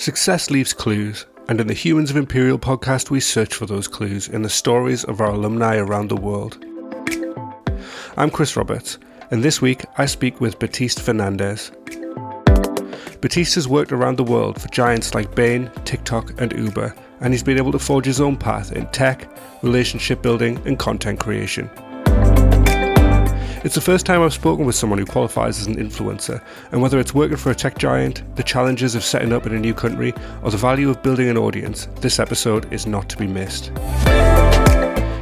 Success leaves clues, and in the Humans of Imperial podcast, we search for those clues in the stories of our alumni around the world. I'm Chris Roberts, and this week I speak with Baptiste Fernandez. Baptiste has worked around the world for giants like Bain, TikTok, and Uber, and he's been able to forge his own path in tech, relationship building, and content creation. It's the first time I've spoken with someone who qualifies as an influencer, and whether it's working for a tech giant, the challenges of setting up in a new country, or the value of building an audience, this episode is not to be missed.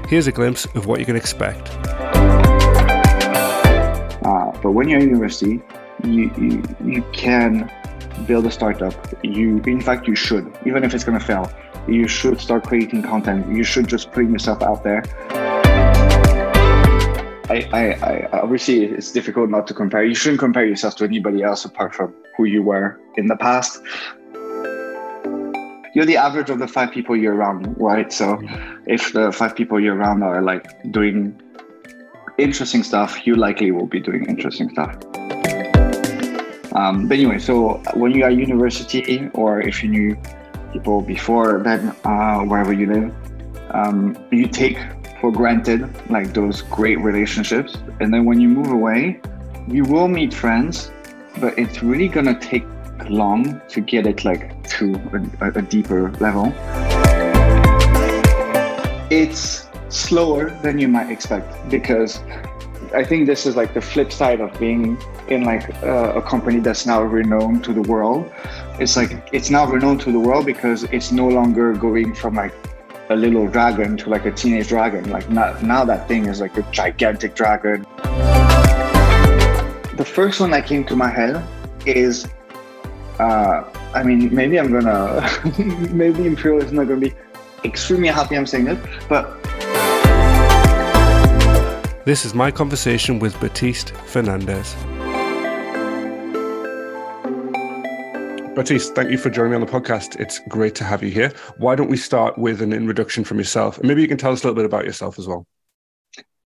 Here's a glimpse of what you can expect. Uh, but when you're in university, you, you, you can build a startup. You, in fact, you should, even if it's going to fail. You should start creating content. You should just put yourself out there. I, I, I, obviously it's difficult not to compare. You shouldn't compare yourself to anybody else apart from who you were in the past. You're the average of the five people you're around, right? So if the five people you're around are like doing interesting stuff, you likely will be doing interesting stuff. Um, but anyway, so when you are university or if you knew people before then, uh, wherever you live, um, you take for granted, like those great relationships. And then when you move away, you will meet friends, but it's really gonna take long to get it like to a, a deeper level. It's slower than you might expect because I think this is like the flip side of being in like a company that's now renowned to the world. It's like it's now renowned to the world because it's no longer going from like a little dragon to like a teenage dragon. Like now, now that thing is like a gigantic dragon. The first one that came to my head is, uh, I mean, maybe I'm gonna, maybe Imperial is not gonna be extremely happy I'm saying this, but. This is my conversation with Baptiste Fernandez. Baptiste, thank you for joining me on the podcast. It's great to have you here. Why don't we start with an introduction from yourself? And maybe you can tell us a little bit about yourself as well.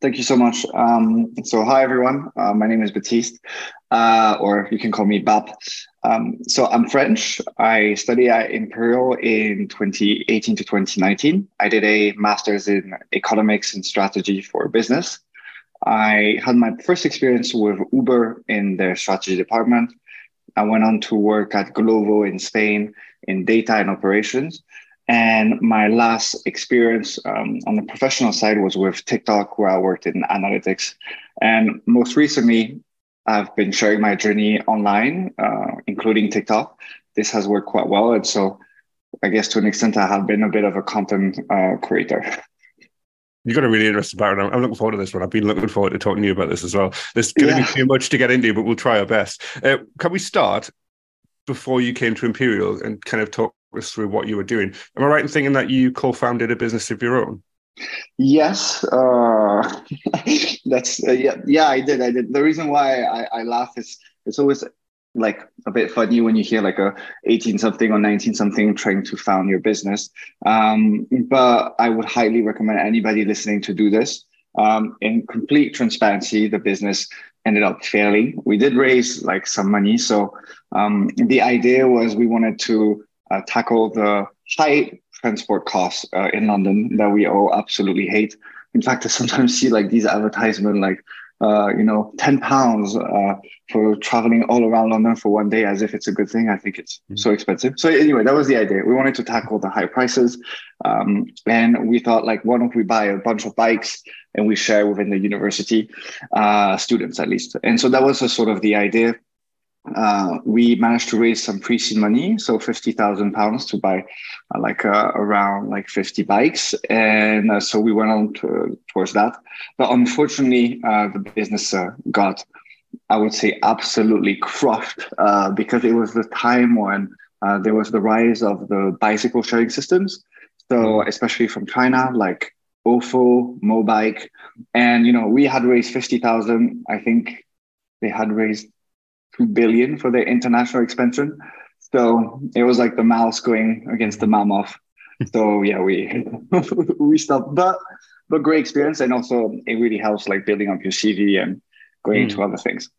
Thank you so much. Um, so, hi, everyone. Uh, my name is Baptiste, uh, or you can call me Bap. Um, so, I'm French. I studied at Imperial in 2018 to 2019. I did a master's in economics and strategy for business. I had my first experience with Uber in their strategy department. I went on to work at Glovo in Spain in data and operations. And my last experience um, on the professional side was with TikTok, where I worked in analytics. And most recently, I've been sharing my journey online, uh, including TikTok. This has worked quite well. And so I guess to an extent, I have been a bit of a content uh, creator. You've got a really interesting background. I'm looking forward to this one. I've been looking forward to talking to you about this as well. There's going yeah. to be too much to get into, but we'll try our best. Uh, can we start before you came to Imperial and kind of talk us through what you were doing? Am I right in thinking that you co-founded a business of your own? Yes, uh, that's uh, yeah, yeah. I did. I did. The reason why I, I laugh is it's always like a bit funny when you hear like a 18 something or 19 something trying to found your business. Um, but i would highly recommend anybody listening to do this. Um, in complete transparency the business ended up failing. We did raise like some money. So um, the idea was we wanted to uh, tackle the high transport costs uh, in london that we all absolutely hate. In fact i sometimes see like these advertisements like uh, you know, 10 pounds uh, for traveling all around London for one day as if it's a good thing. I think it's mm-hmm. so expensive. So anyway, that was the idea. We wanted to tackle the high prices. Um, and we thought like, why don't we buy a bunch of bikes and we share within the university uh, students at least. And so that was a sort of the idea uh, we managed to raise some pre-seed money, so fifty thousand pounds to buy uh, like uh, around like fifty bikes, and uh, so we went on to, towards that. But unfortunately, uh, the business uh, got, I would say, absolutely crushed because it was the time when there was the rise of the bicycle sharing systems. So especially from China, like Ofo, Mobike, and you know we had raised fifty thousand. I think they had raised two billion for their international expansion. So it was like the mouse going against the mammoth. so yeah, we we stopped, but but great experience, and also it really helps like building up your CV and going mm. into other things.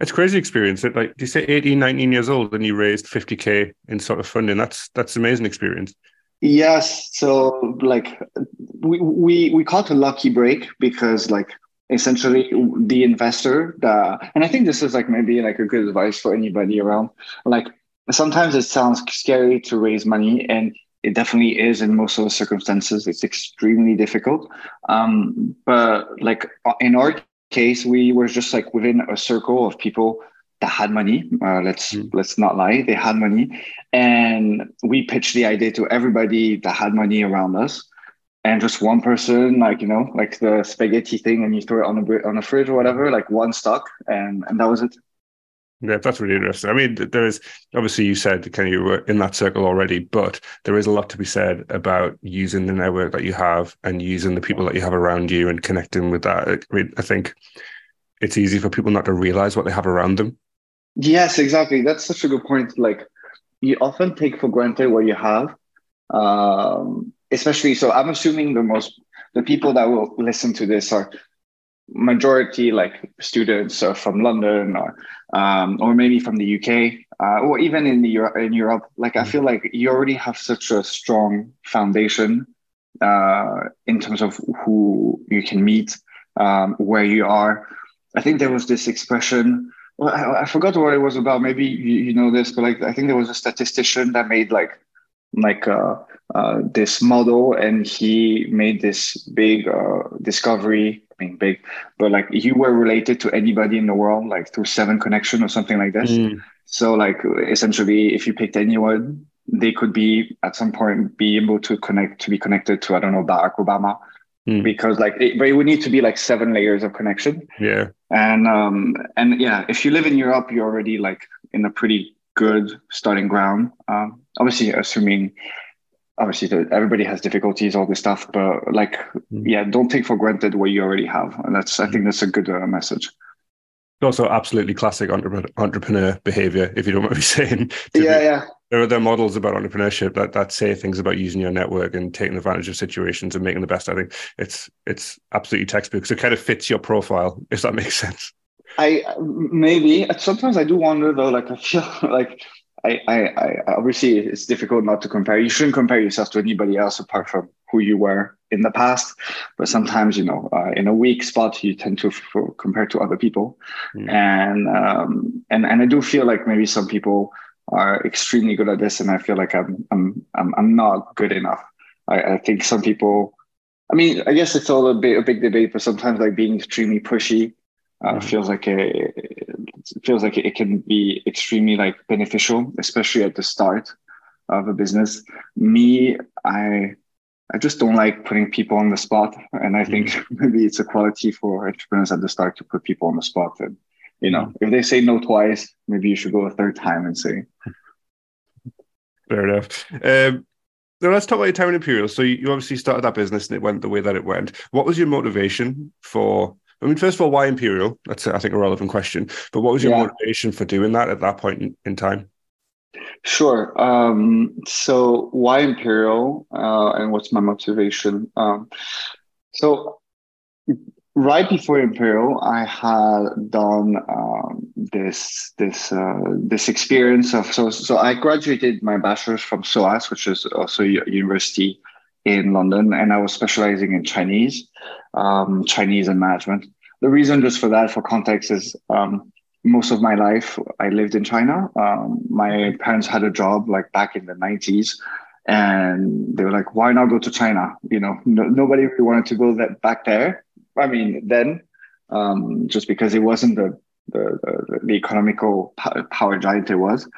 It's crazy experience. It like do you say 18, 19 years old and you raised 50k in sort of funding? That's that's amazing experience. Yes. So like we we we call it a lucky break because like essentially the investor the and I think this is like maybe like a good advice for anybody around. Like sometimes it sounds scary to raise money and it definitely is in most of the circumstances. It's extremely difficult. Um, but like in our case we were just like within a circle of people that had money. Uh, let's mm. let's not lie they had money. And we pitched the idea to everybody that had money around us and just one person like you know like the spaghetti thing and you throw it on a on a fridge or whatever like one stock and and that was it yeah, that's really interesting. I mean, there is obviously you said of you were in that circle already, but there is a lot to be said about using the network that you have and using the people that you have around you and connecting with that. I mean, I think it's easy for people not to realize what they have around them. Yes, exactly. That's such a good point. Like you often take for granted what you have, um, especially. So I'm assuming the most the people that will listen to this are majority like students are from London or um, or maybe from the UK uh, or even in the Euro- in Europe. Like I feel like you already have such a strong foundation uh, in terms of who you can meet, um, where you are. I think there was this expression. Well, I, I forgot what it was about. Maybe you, you, know this, but like I think there was a statistician that made like like uh, uh, this model, and he made this big uh, discovery mean, big, but like you were related to anybody in the world, like through Seven Connection or something like this. Mm. So like essentially, if you picked anyone, they could be at some point be able to connect to be connected to I don't know Barack Obama. Mm. Because like, it, but it would need to be like seven layers of connection. Yeah. And um and yeah, if you live in Europe, you're already like in a pretty good starting ground. Um, obviously, assuming obviously everybody has difficulties all this stuff but like mm. yeah don't take for granted what you already have and that's i think that's a good uh, message. Also absolutely classic entrepreneur behavior if you don't mind me saying. Yeah yeah. there are there models about entrepreneurship that that say things about using your network and taking advantage of situations and making the best. I think it's it's absolutely textbook so it kind of fits your profile if that makes sense. I maybe sometimes i do wonder though like i feel like I, I, I obviously it's difficult not to compare. You shouldn't compare yourself to anybody else apart from who you were in the past. But sometimes, you know, uh, in a weak spot, you tend to f- compare to other people, mm. and um, and and I do feel like maybe some people are extremely good at this, and I feel like I'm I'm I'm, I'm not good enough. I, I think some people. I mean, I guess it's all a bit a big debate, but sometimes like being extremely pushy uh, mm-hmm. feels like a feels like it can be extremely like beneficial, especially at the start of a business. Me, I I just don't like putting people on the spot, and I think mm-hmm. maybe it's a quality for entrepreneurs at the start to put people on the spot. And you know, mm-hmm. if they say no twice, maybe you should go a third time and say. Fair enough. Um, now let's talk about your time in Imperial. So you, you obviously started that business and it went the way that it went. What was your motivation for I mean, first of all, why Imperial? That's, I think, a relevant question. But what was your yeah. motivation for doing that at that point in, in time? Sure. Um, so, why Imperial uh, and what's my motivation? Um, so, right before Imperial, I had done um, this this uh, this experience of so so I graduated my bachelor's from SOAS, which is also a university in London, and I was specializing in Chinese, um, Chinese and management. The reason, just for that, for context, is um, most of my life I lived in China. Um, my parents had a job like back in the nineties, and they were like, "Why not go to China?" You know, no, nobody really wanted to go that back there. I mean, then um, just because it wasn't the the, the, the economical power giant it was.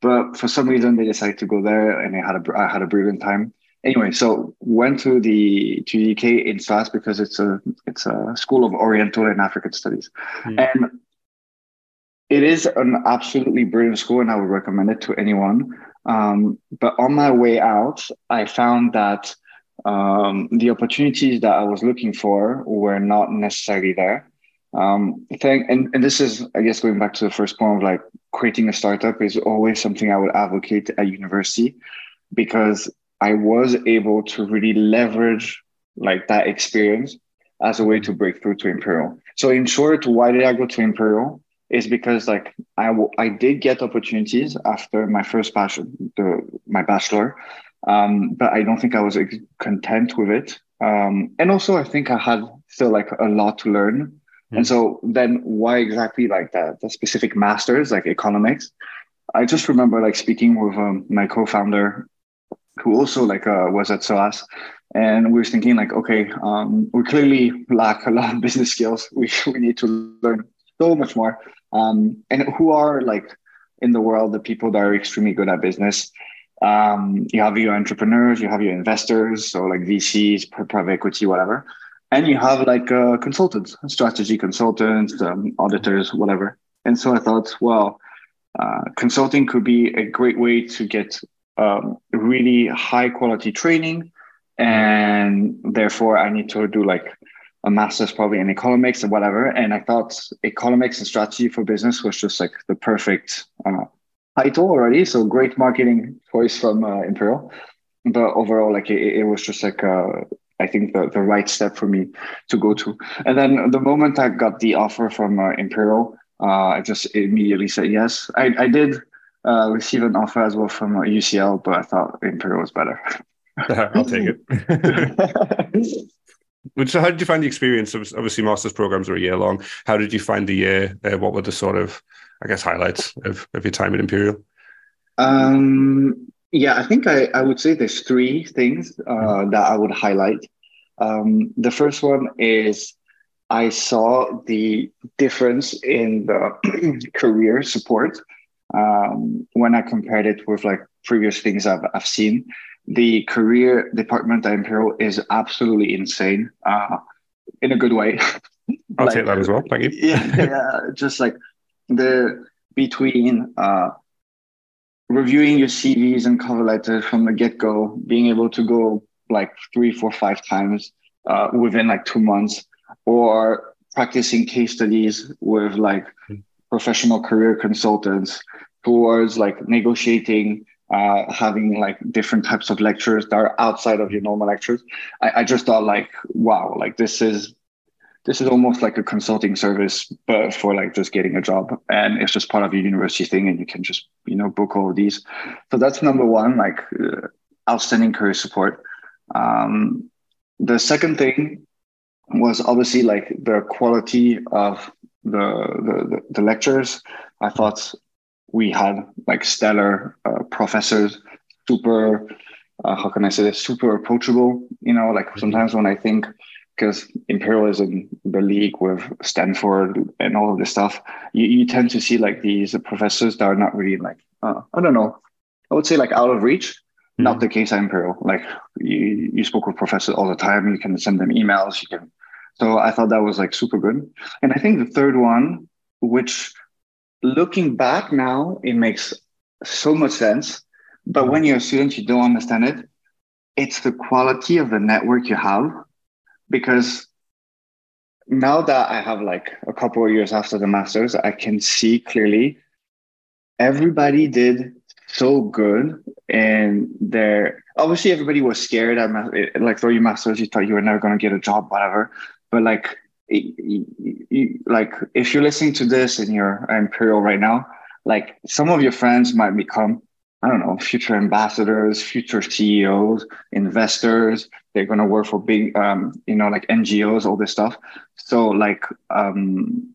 But for some reason, they decided to go there, and I had a I had a brilliant time anyway, so went to the to the UK in SOAS because it's a it's a school of Oriental and African studies, mm. and it is an absolutely brilliant school, and I would recommend it to anyone. Um, but on my way out, I found that um, the opportunities that I was looking for were not necessarily there. Um, thing, and, and this is, I guess, going back to the first point of like creating a startup is always something I would advocate at university because I was able to really leverage like that experience as a way to break through to Imperial. So in short, why did I go to Imperial? is because like I, w- I did get opportunities after my first passion, the, my bachelor, um, but I don't think I was content with it. Um, and also, I think I had still like a lot to learn. Mm-hmm. And so then, why exactly like that? The specific masters, like economics. I just remember like speaking with um, my co-founder, who also like uh, was at SOAS, and we were thinking like, okay, um, we clearly lack a lot of business skills. We we need to learn so much more. Um, and who are like in the world the people that are extremely good at business? Um, you have your entrepreneurs, you have your investors, so like VCs, private equity, whatever, and you have like uh, consultants, strategy consultants, um, auditors, whatever. And so I thought, well, uh, consulting could be a great way to get um, really high quality training, and therefore I need to do like a master's probably in economics or whatever. And I thought economics and strategy for business was just like the perfect uh, title already. So great marketing choice from uh, Imperial. But overall, like it, it was just like uh, I think the, the right step for me to go to. And then the moment I got the offer from uh, Imperial, uh, I just immediately said yes. I, I did uh, receive an offer as well from UCL, but I thought Imperial was better. I'll take it. So, how did you find the experience? Obviously, master's programs are a year long. How did you find the year? Uh, what were the sort of, I guess, highlights of, of your time at Imperial? Um, yeah, I think I, I would say there's three things uh, mm-hmm. that I would highlight. Um, the first one is I saw the difference in the career support um, when I compared it with like previous things I've, I've seen the career department at Imperial is absolutely insane uh, in a good way. I'll like, take that as well. Thank you. yeah, yeah, just like the between uh, reviewing your CVs and cover letters from the get go, being able to go like three, four, five times uh, within like two months, or practicing case studies with like hmm. Professional career consultants towards like negotiating uh, having like different types of lectures that are outside of your normal lectures. I, I just thought like, wow, like this is this is almost like a consulting service, but for like just getting a job, and it's just part of your university thing, and you can just you know book all of these. So that's number one, like uh, outstanding career support. Um, the second thing was obviously like the quality of the the, the lectures. I thought we had like stellar uh, professors, super, uh, how can I say this, super approachable. You know, like mm-hmm. sometimes when I think, because Imperial is in the league with Stanford and all of this stuff, you, you tend to see like these professors that are not really like, uh, I don't know, I would say like out of reach. Mm-hmm. Not the case at Imperial. Like you, you spoke with professors all the time. You can send them emails. You can. So I thought that was like super good. And I think the third one, which looking back now, it makes so much sense. But when you're a student, you don't understand it. It's the quality of the network you have. Because now that I have like a couple of years after the masters, I can see clearly everybody did so good and they're obviously everybody was scared at like through your masters you thought you were never going to get a job whatever but like like if you're listening to this and you're imperial right now like some of your friends might become i don't know future ambassadors future ceos investors. They're going to work for big um, you know like ngos all this stuff. So like um,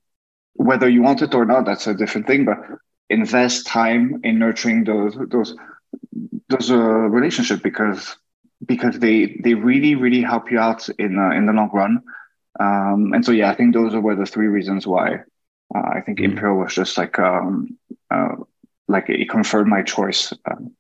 whether you want it or not that's a different thing. But invest time in nurturing those those those uh, relationships because because they they really really help you out in uh, in the long run um, and so, yeah, I think those were the three reasons why uh, I think mm-hmm. Imperial was just like, um, uh, like it confirmed my choice. Um,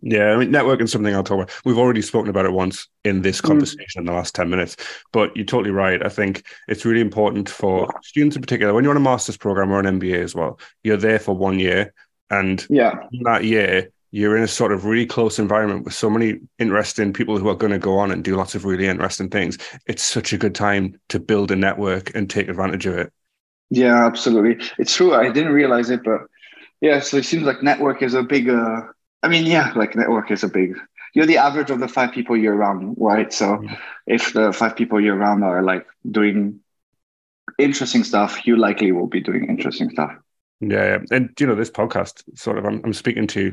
yeah, I mean, networking is something I'll talk about. We've already spoken about it once in this mm. conversation mm. in the last 10 minutes, but you're totally right. I think it's really important for students in particular, when you're on a master's program or an MBA as well, you're there for one year. And yeah, that year, you're in a sort of really close environment with so many interesting people who are going to go on and do lots of really interesting things. It's such a good time to build a network and take advantage of it. Yeah, absolutely. It's true. I didn't realize it, but yeah, so it seems like network is a big, uh, I mean, yeah, like network is a big, you're the average of the five people you're around, right? So mm-hmm. if the five people you're around are like doing interesting stuff, you likely will be doing interesting stuff. Yeah, and you know this podcast sort of I'm, I'm speaking to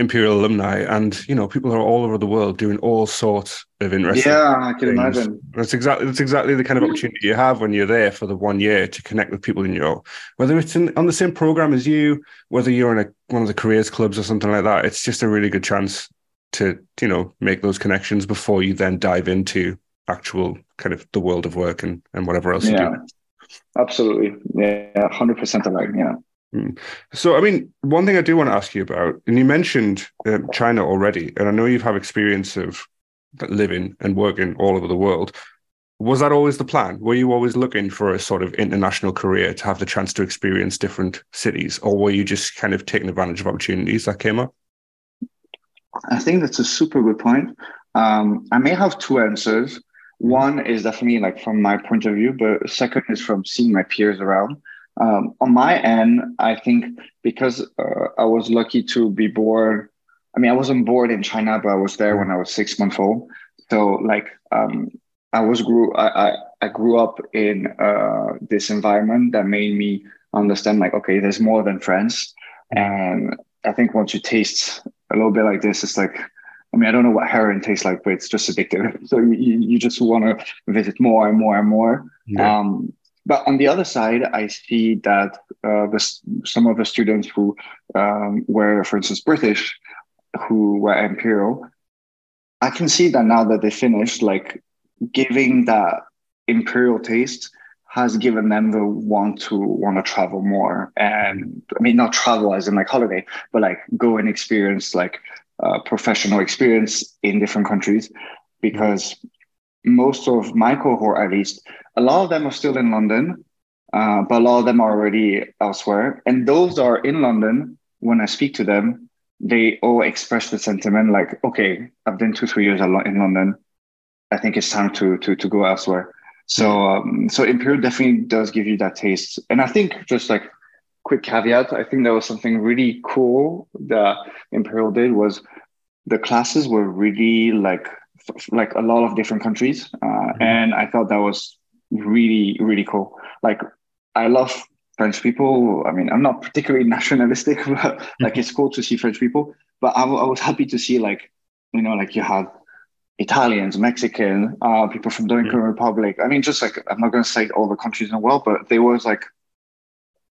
Imperial alumni, and you know people are all over the world doing all sorts of interesting. Yeah, I can things. imagine. That's exactly that's exactly the kind of opportunity you have when you're there for the one year to connect with people in your whether it's in, on the same program as you, whether you're in a, one of the careers clubs or something like that. It's just a really good chance to you know make those connections before you then dive into actual kind of the world of work and and whatever else yeah. you do. Absolutely. Yeah, 100% alike. Yeah. Hmm. So, I mean, one thing I do want to ask you about, and you mentioned um, China already, and I know you've had experience of living and working all over the world. Was that always the plan? Were you always looking for a sort of international career to have the chance to experience different cities, or were you just kind of taking advantage of opportunities that came up? I think that's a super good point. Um, I may have two answers. One is definitely like from my point of view, but second is from seeing my peers around. Um, on my end, I think because uh, I was lucky to be born. I mean, I wasn't born in China, but I was there when I was six months old. So, like, um, I was grew. I, I, I grew up in uh, this environment that made me understand, like, okay, there's more than friends. And I think once you taste a little bit like this, it's like I mean, I don't know what heroin tastes like, but it's just addictive. So you, you just want to visit more and more and more. Yeah. Um, but on the other side, I see that uh, some of the students who um, were, for instance, British, who were Imperial, I can see that now that they finished, like giving that Imperial taste has given them the want to want to travel more. And I mean, not travel as in like holiday, but like go and experience like uh, professional experience in different countries because most of my cohort, at least, a lot of them are still in London, uh, but a lot of them are already elsewhere. And those are in London, when I speak to them, they all express the sentiment like, okay, I've been two, three years in London. I think it's time to to to go elsewhere. So um, so Imperial definitely does give you that taste. And I think just like quick caveat, I think there was something really cool that Imperial did was the classes were really like like a lot of different countries, uh, mm-hmm. and I thought that was really really cool. Like I love French people. I mean, I'm not particularly nationalistic, but mm-hmm. like it's cool to see French people. But I, w- I was happy to see like you know like you have Italians, Mexican, uh, people from Dominican mm-hmm. Republic. I mean, just like I'm not going to say all the countries in the world, but there was like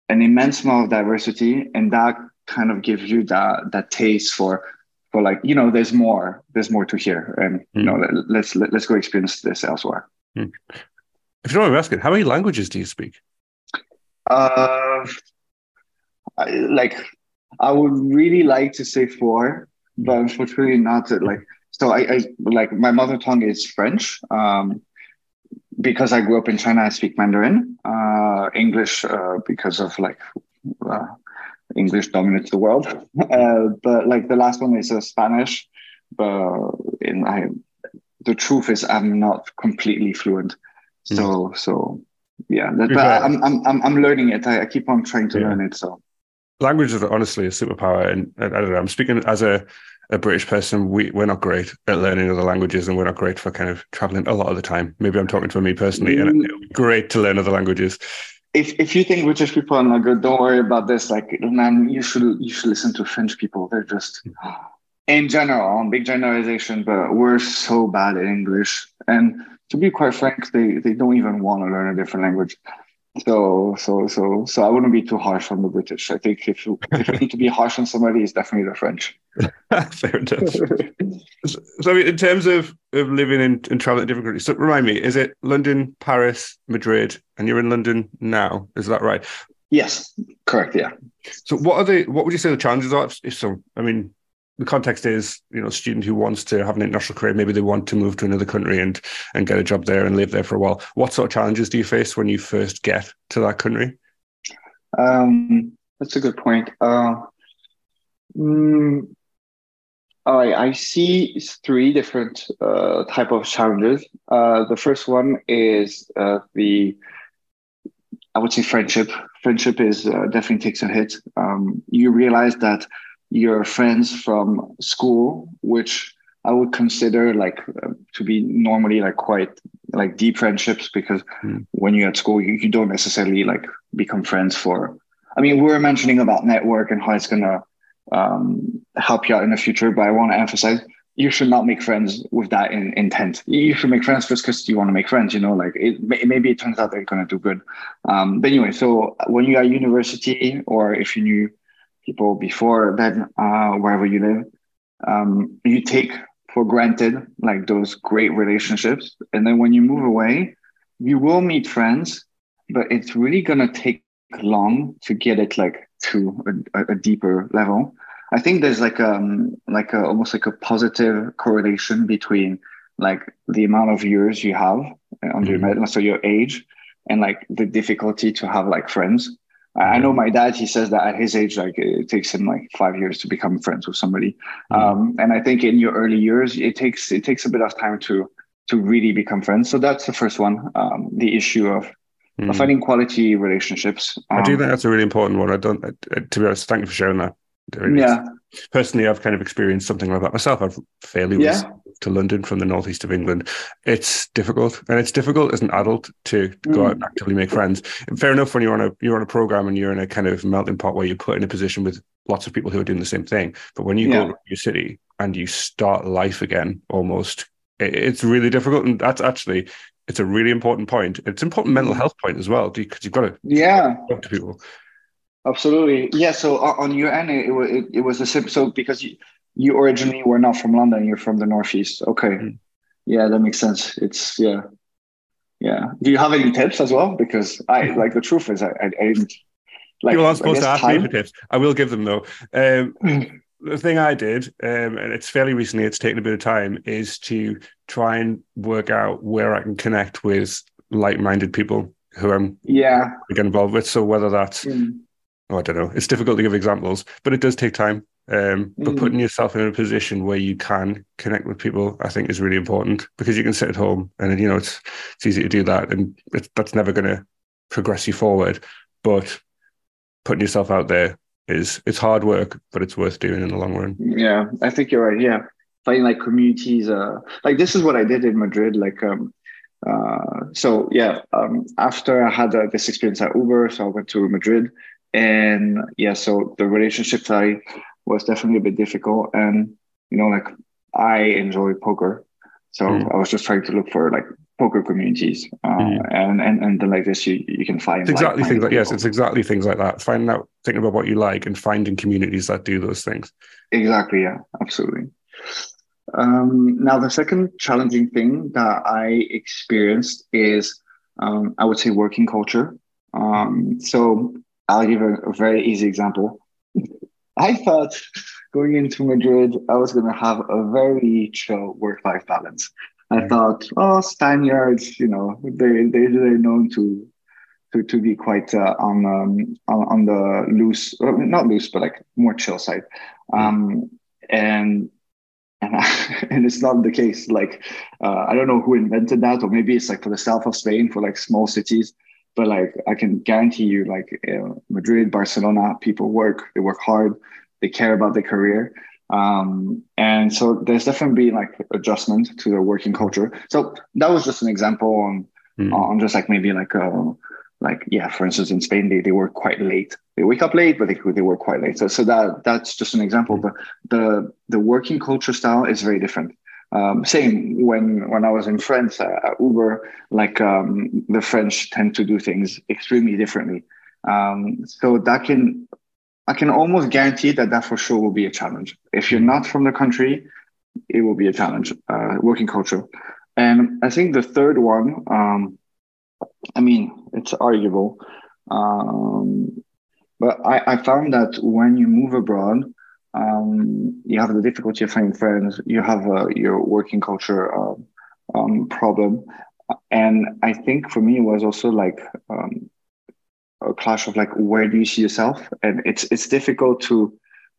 an immense amount of diversity, and that kind of gives you that that taste for like you know there's more there's more to hear, and you know hmm. let, us let, us go experience this elsewhere. Mm. If you don't mind me asking, how many languages do you speak? Uh, I, like I would really like to say four, but unfortunately not. Like so, I, I like my mother tongue is French. Um, because I grew up in China, I speak Mandarin, uh, English uh, because of like uh, English dominates the world. Uh, but like the last one is uh, Spanish, but in I, the truth is I'm not completely fluent. So mm. so yeah, that, but I'm, I'm I'm learning it. I, I keep on trying to yeah. learn it. So language is honestly a superpower, and I don't know. I'm speaking as a a British person, we, we're not great at learning other languages and we're not great for kind of traveling a lot of the time. Maybe I'm talking for me personally, mm. and it's great to learn other languages. If, if you think British people are not good, don't worry about this. Like, man, you should you should listen to French people. They're just, in general, big generalization, but we're so bad at English. And to be quite frank, they, they don't even want to learn a different language. So so so so I wouldn't be too harsh on the British. I think if you if you need to be harsh on somebody, it's definitely the French. Fair enough. so, in terms of, of living and, and traveling to different countries, so remind me, is it London, Paris, Madrid, and you're in London now? Is that right? Yes, correct. Yeah. So what are the what would you say the challenges are? If so, I mean, the context is, you know, a student who wants to have an international career, maybe they want to move to another country and and get a job there and live there for a while. What sort of challenges do you face when you first get to that country? Um, that's a good point. Uh, mm, right, I see three different uh, type of challenges. Uh, the first one is uh, the, I would say friendship. Friendship is uh, definitely takes a hit. Um, you realize that your friends from school, which I would consider like uh, to be normally like quite like deep friendships because Mm. when you're at school, you, you don't necessarily like become friends for. I mean, we were mentioning about network and how it's gonna um, help you out in the future, but I want to emphasize you should not make friends with that in, intent. You should make friends just because you want to make friends. You know, like it, may- maybe it turns out they're gonna do good. Um, but anyway, so when you're at university, or if you knew people before then, uh, wherever you live, um, you take for granted like those great relationships, and then when you move away, you will meet friends, but it's really gonna take long to get it like to a, a- deeper level. I think there's like um like a, almost like a positive correlation between like the amount of years you have under your Mhm. med- so your age and like the difficulty to have like friends. I know my dad. He says that at his age, like it takes him like five years to become friends with somebody. Um, and I think in your early years, it takes it takes a bit of time to to really become friends. So that's the first one. Um, the issue of, Mm. of finding quality relationships. I do Um, think that's a really important one. I don't, to be honest, thank you for sharing that. Really- Yeah, Personally, I've kind of experienced something like that myself. I've fairly Yeah. to London from the northeast of England. It's difficult, and it's difficult as an adult to go out and actively make friends. And fair enough when you're on a you're on a program and you're in a kind of melting pot where you're put in a position with lots of people who are doing the same thing. But when you Yeah. go to your city and you start life again, almost, it, it's really difficult. And that's actually it's a really important point. It's an important mental Mm. health point as well because you've got to yeah. talk to people. Absolutely. Yeah. So on on your end, it, it, it was a sim- so because you, you originally were not from London, you're from the Northeast. Okay. Mm. Yeah, that makes sense. It's yeah. Yeah. Do you have any tips as well? Because I like the truth is I, I, I didn't like People aren't supposed to ask me for tips. I will give them though. Um, the thing I did, um, and it's fairly recently, it's taken a bit of time, is to try and work out where I can connect with like-minded people who I'm Yeah. get involved with. So whether that's, Mm. Oh, I don't know, it's difficult to give examples, but it does take time. Um, but Mm. putting yourself in a position where you can connect with people, I think, is really important because you can sit at home and you know it's it's easy to do that, and it's, that's never going to progress you forward. But putting yourself out there is it's hard work, but it's worth doing in the long run. Yeah, I think you're right. Yeah, finding like communities. Uh, like this is what I did in Madrid. Like, um, uh, so yeah. Um, after I had uh, this experience at Uber, so I went to Madrid, and yeah, so the relationship side was definitely a bit difficult, and you know, like I enjoy poker, so Mm. I was just trying to look for like poker communities, uh, Mm. and and and then like this, you you can find It's exactly things like yes, it's exactly things like that. Finding out, thinking about what you like, and finding communities that do those things. Exactly. Yeah, absolutely. Um, now, the second challenging thing that I experienced is, um, I would say, working culture. Um, so I'll give a, a very easy example. I thought going into Madrid, I was going to have a very chill work-life balance. I thought, oh, Spaniards, you know, they they they're known to to to be quite uh, on um on, on the loose, uh, not loose, but like more chill side. Um, and and and it's not the case. Like uh, I don't know who invented that, or maybe it's like for the south of Spain for like small cities. But like I can guarantee you, like uh, Madrid, Barcelona, people work. They work hard. They care about their career. Um, and so there's definitely been like adjustment to their working culture. So that was just an example on Mm. on just like maybe like uh like yeah for instance in spain they, they work quite late they wake up late but they they work quite late so so that that's just an example but the the working culture style is very different um same when when i was in france uh, at uber like um the french tend to do things extremely differently. Um so that can i can almost guarantee that that for sure will be a challenge. If you're not from the country it will be a challenge uh working culture. And I think the third one, um, I mean, it's arguable, um, but I, I found that when you move abroad, um, you have the difficulty of finding friends. You have uh, your working culture uh, um, problem, and I think for me it was also like um, a clash of like where do you see yourself, and it's it's difficult to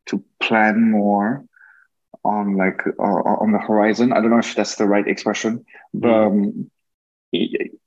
to plan more on like uh, on the horizon. I don't know if that's the right expression, but um,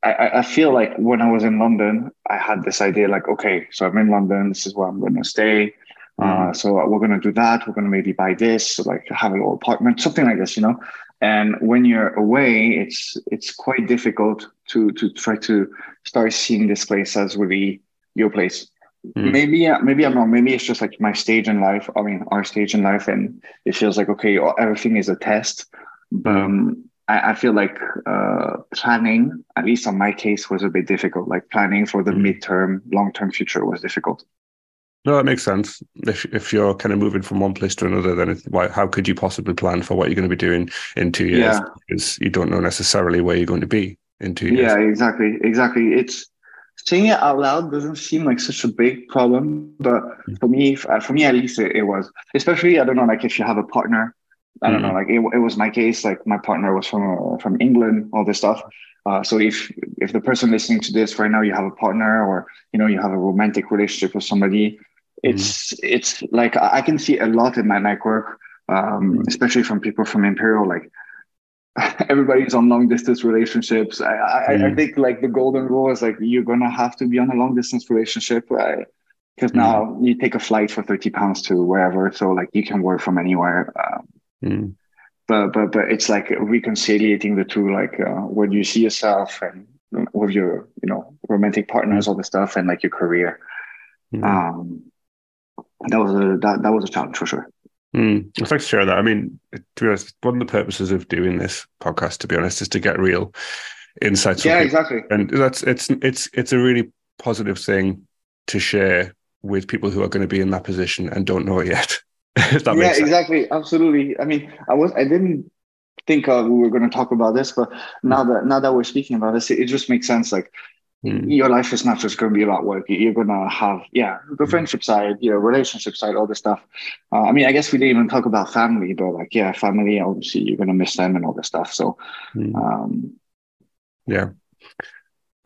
I, I feel like when I was in London, I had this idea like, okay, so I'm in London. This is where I'm going to stay. Uh, so we're going to do that. We're going to maybe buy this, like have a little apartment, something like this, you know. and when you're away it's it's quite difficult to to try to start seeing this place as really your place mm. maybe maybe i'm wrong maybe it's just like my stage in life i mean our stage in life and it feels like okay everything is a test but um, I, I, feel like uh, planning at least on my case was a bit difficult like planning for the mm. midterm long-term future was difficult no, that makes sense. If if you're kind of moving from one place to another, then why, how could you possibly plan for what you're going to be doing in two years? Yeah. Because you don't know necessarily where you're going to be in two years. Yeah, exactly, exactly. It's saying it out loud doesn't seem like such a big problem, but mm. for me, uh, for me at least, it, it was. Especially, I don't know, like if you have a partner. I don't mm-hmm. know, like it, it was my case. Like my partner was from uh, from England, all this stuff. Uh, so if if the person listening to this right now, you have a partner or you know you have a romantic relationship with somebody, it's mm-hmm. it's like I can see a lot in my network, um, mm-hmm. especially from people from Imperial. Like everybody's on long distance relationships. I, I, mm-hmm. I, think like the golden rule is like you're gonna have to be on a long distance relationship, right? Because now you take a flight for thirty pounds to wherever, so like you can work from anywhere. Um, but but but it's like reconciliating the two, like uh, where do you see yourself and with your you know romantic partners, all the stuff, and like your career. Um, that was a that, that was a challenge for sure. Mm, I'd like to share that. I mean, to be honest, one of the purposes of doing this podcast, to be honest, is to get real insights. Yeah, exactly. And that's it's it's it's a really positive thing to share with people who are going to be in that position and don't know it yet. if that yeah, exactly, absolutely. I mean, I was I didn't think uh, we were going to talk about this, but now that now that we're speaking about this, it, it just makes sense. Like Mm. Your life is not just going to be about work. You're going to have, yeah, the mm. friendship side, your relationship side, all this stuff. Uh, I mean, I guess we didn't even talk about family, but like, yeah, family, obviously, you're going to miss them and all this stuff. So, mm. um, yeah.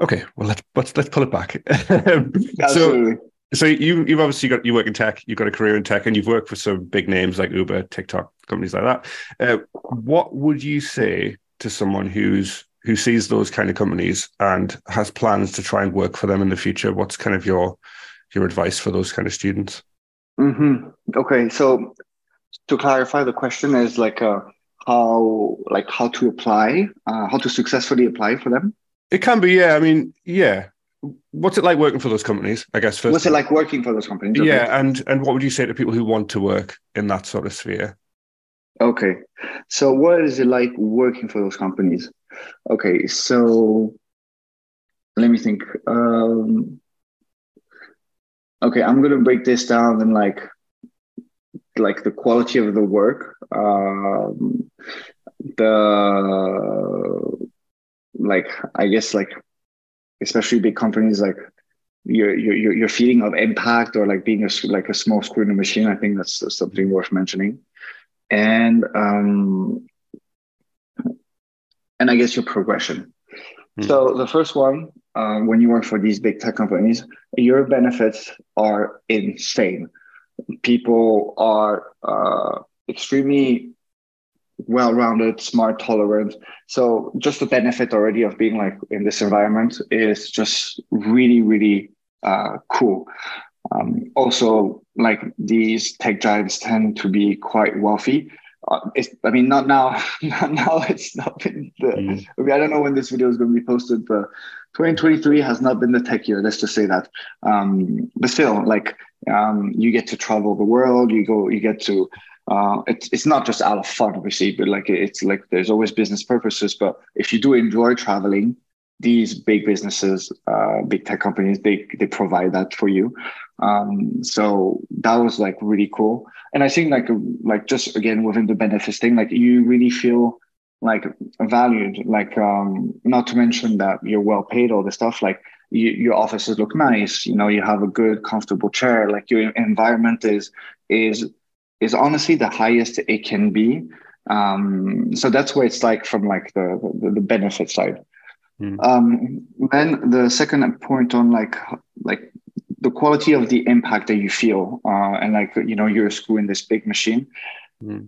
Okay, well let's let's let's pull it back. Absolutely. So, so you you've obviously got you work in tech, you've got a career in tech, and you've worked for some big names like Uber, TikTok, companies like that. Uh, what would you say to someone who's who sees those kind of companies and has plans to try and work for them in the future? What's kind of your your advice for those kind of students? Mm-hmm. Okay, so to clarify, the question is like uh, how like how to apply, uh, how to successfully apply for them. It can be, yeah. I mean, yeah. What's it like working for those companies? I guess first. What's it like working for those companies? Okay. Yeah, and and what would you say to people who want to work in that sort of sphere? Okay, so what is it like working for those companies? Okay, so let me think. Um, okay, I'm gonna break this down in like like the quality of the work, um, the like I guess like especially big companies like your your your feeling of impact or like being a like a small screw in a machine. I think that's something worth mentioning, and um, and I guess your progression. Mm. So the first one, uh, when you work for these big tech companies, your benefits are insane. People are uh, extremely well-rounded, smart, tolerant. So just the benefit already of being like in this environment is just really, really uh, cool. Um, also, like these tech giants tend to be quite wealthy uh, I mean, not now. Not now. It's not been the. Mm. I, mean, I don't know when this video is going to be posted, but 2023 has not been the tech year. Let's just say that. Um, but still, like um, you get to travel the world. You go. You get to. Uh, it's it's not just out of fun, obviously, but like it's like there's always business purposes. But if you do enjoy traveling, these big businesses, uh, big tech companies, they they provide that for you. Um, so that was like really cool. And I think like like just again within the benefits thing, like you really feel like valued. Like um, not to mention that you're well paid, all the stuff. Like you, your offices look nice. You know, you have a good, comfortable chair. Like your environment is is is honestly the highest it can be. Um, so that's where it's like from like the the, the benefit side. Mm. Um, then the second point on like like the quality of the impact that you feel, uh, and like you know you're a screw in this big machine. Mm.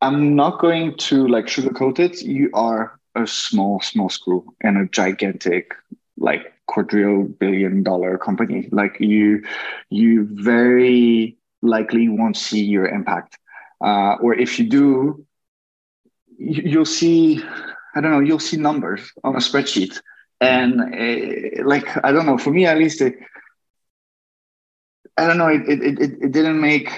I'm not going to like sugarcoat it. You are a small small screw in a gigantic like quadrillion billion dollar company. Like you, you very likely won't see your impact, uh, or if you do, you'll see, I don't know, you'll see numbers on a spreadsheet. And uh, like, I don't know, for me at least, it, I don't know, it, it, it, it didn't make,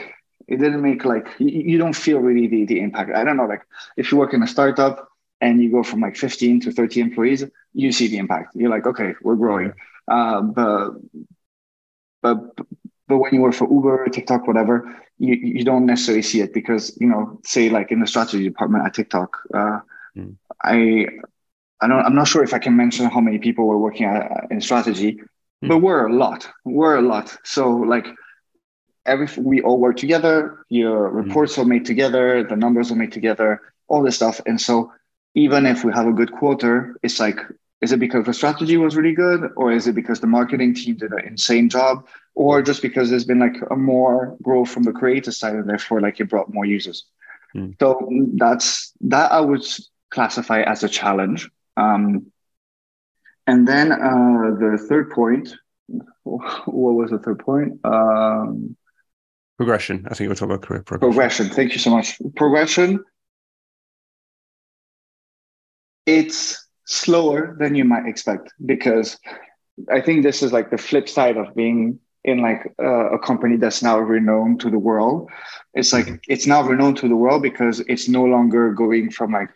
it didn't make like, you, you don't feel really the, the impact. I don't know, like if you work in a startup and you go from like 15 to 30 employees, you see the impact. You're like, okay, we're growing. Uh, but, but, but when you work for Uber, TikTok, whatever, you, you don't necessarily see it because, you know, say like in the strategy department at TikTok, uh, mm. I, I don't, I'm not sure if I can mention how many people were working at, in strategy, mm. but we're a lot, we're a lot. So like every, we all work together, your hmm. reports mm. are made together, the numbers are made together, all this stuff. And so even if we have a good quarter, it's like is it because the strategy was really good, or is it because the marketing team did an insane job, or just because there's been like a more growth from the creator side, and therefore like it brought more users? Mm. So that's that I would classify as a challenge. Um, and then uh, the third point, what was the third point? Um, progression. I think we're talking about career progression. Progression. Thank you so much. Progression. It's slower than you might expect because I think this is like the flip side of being in like uh, a company that's now renowned to the world. It's like mm-hmm. it's now renowned to the world because it's no longer going from like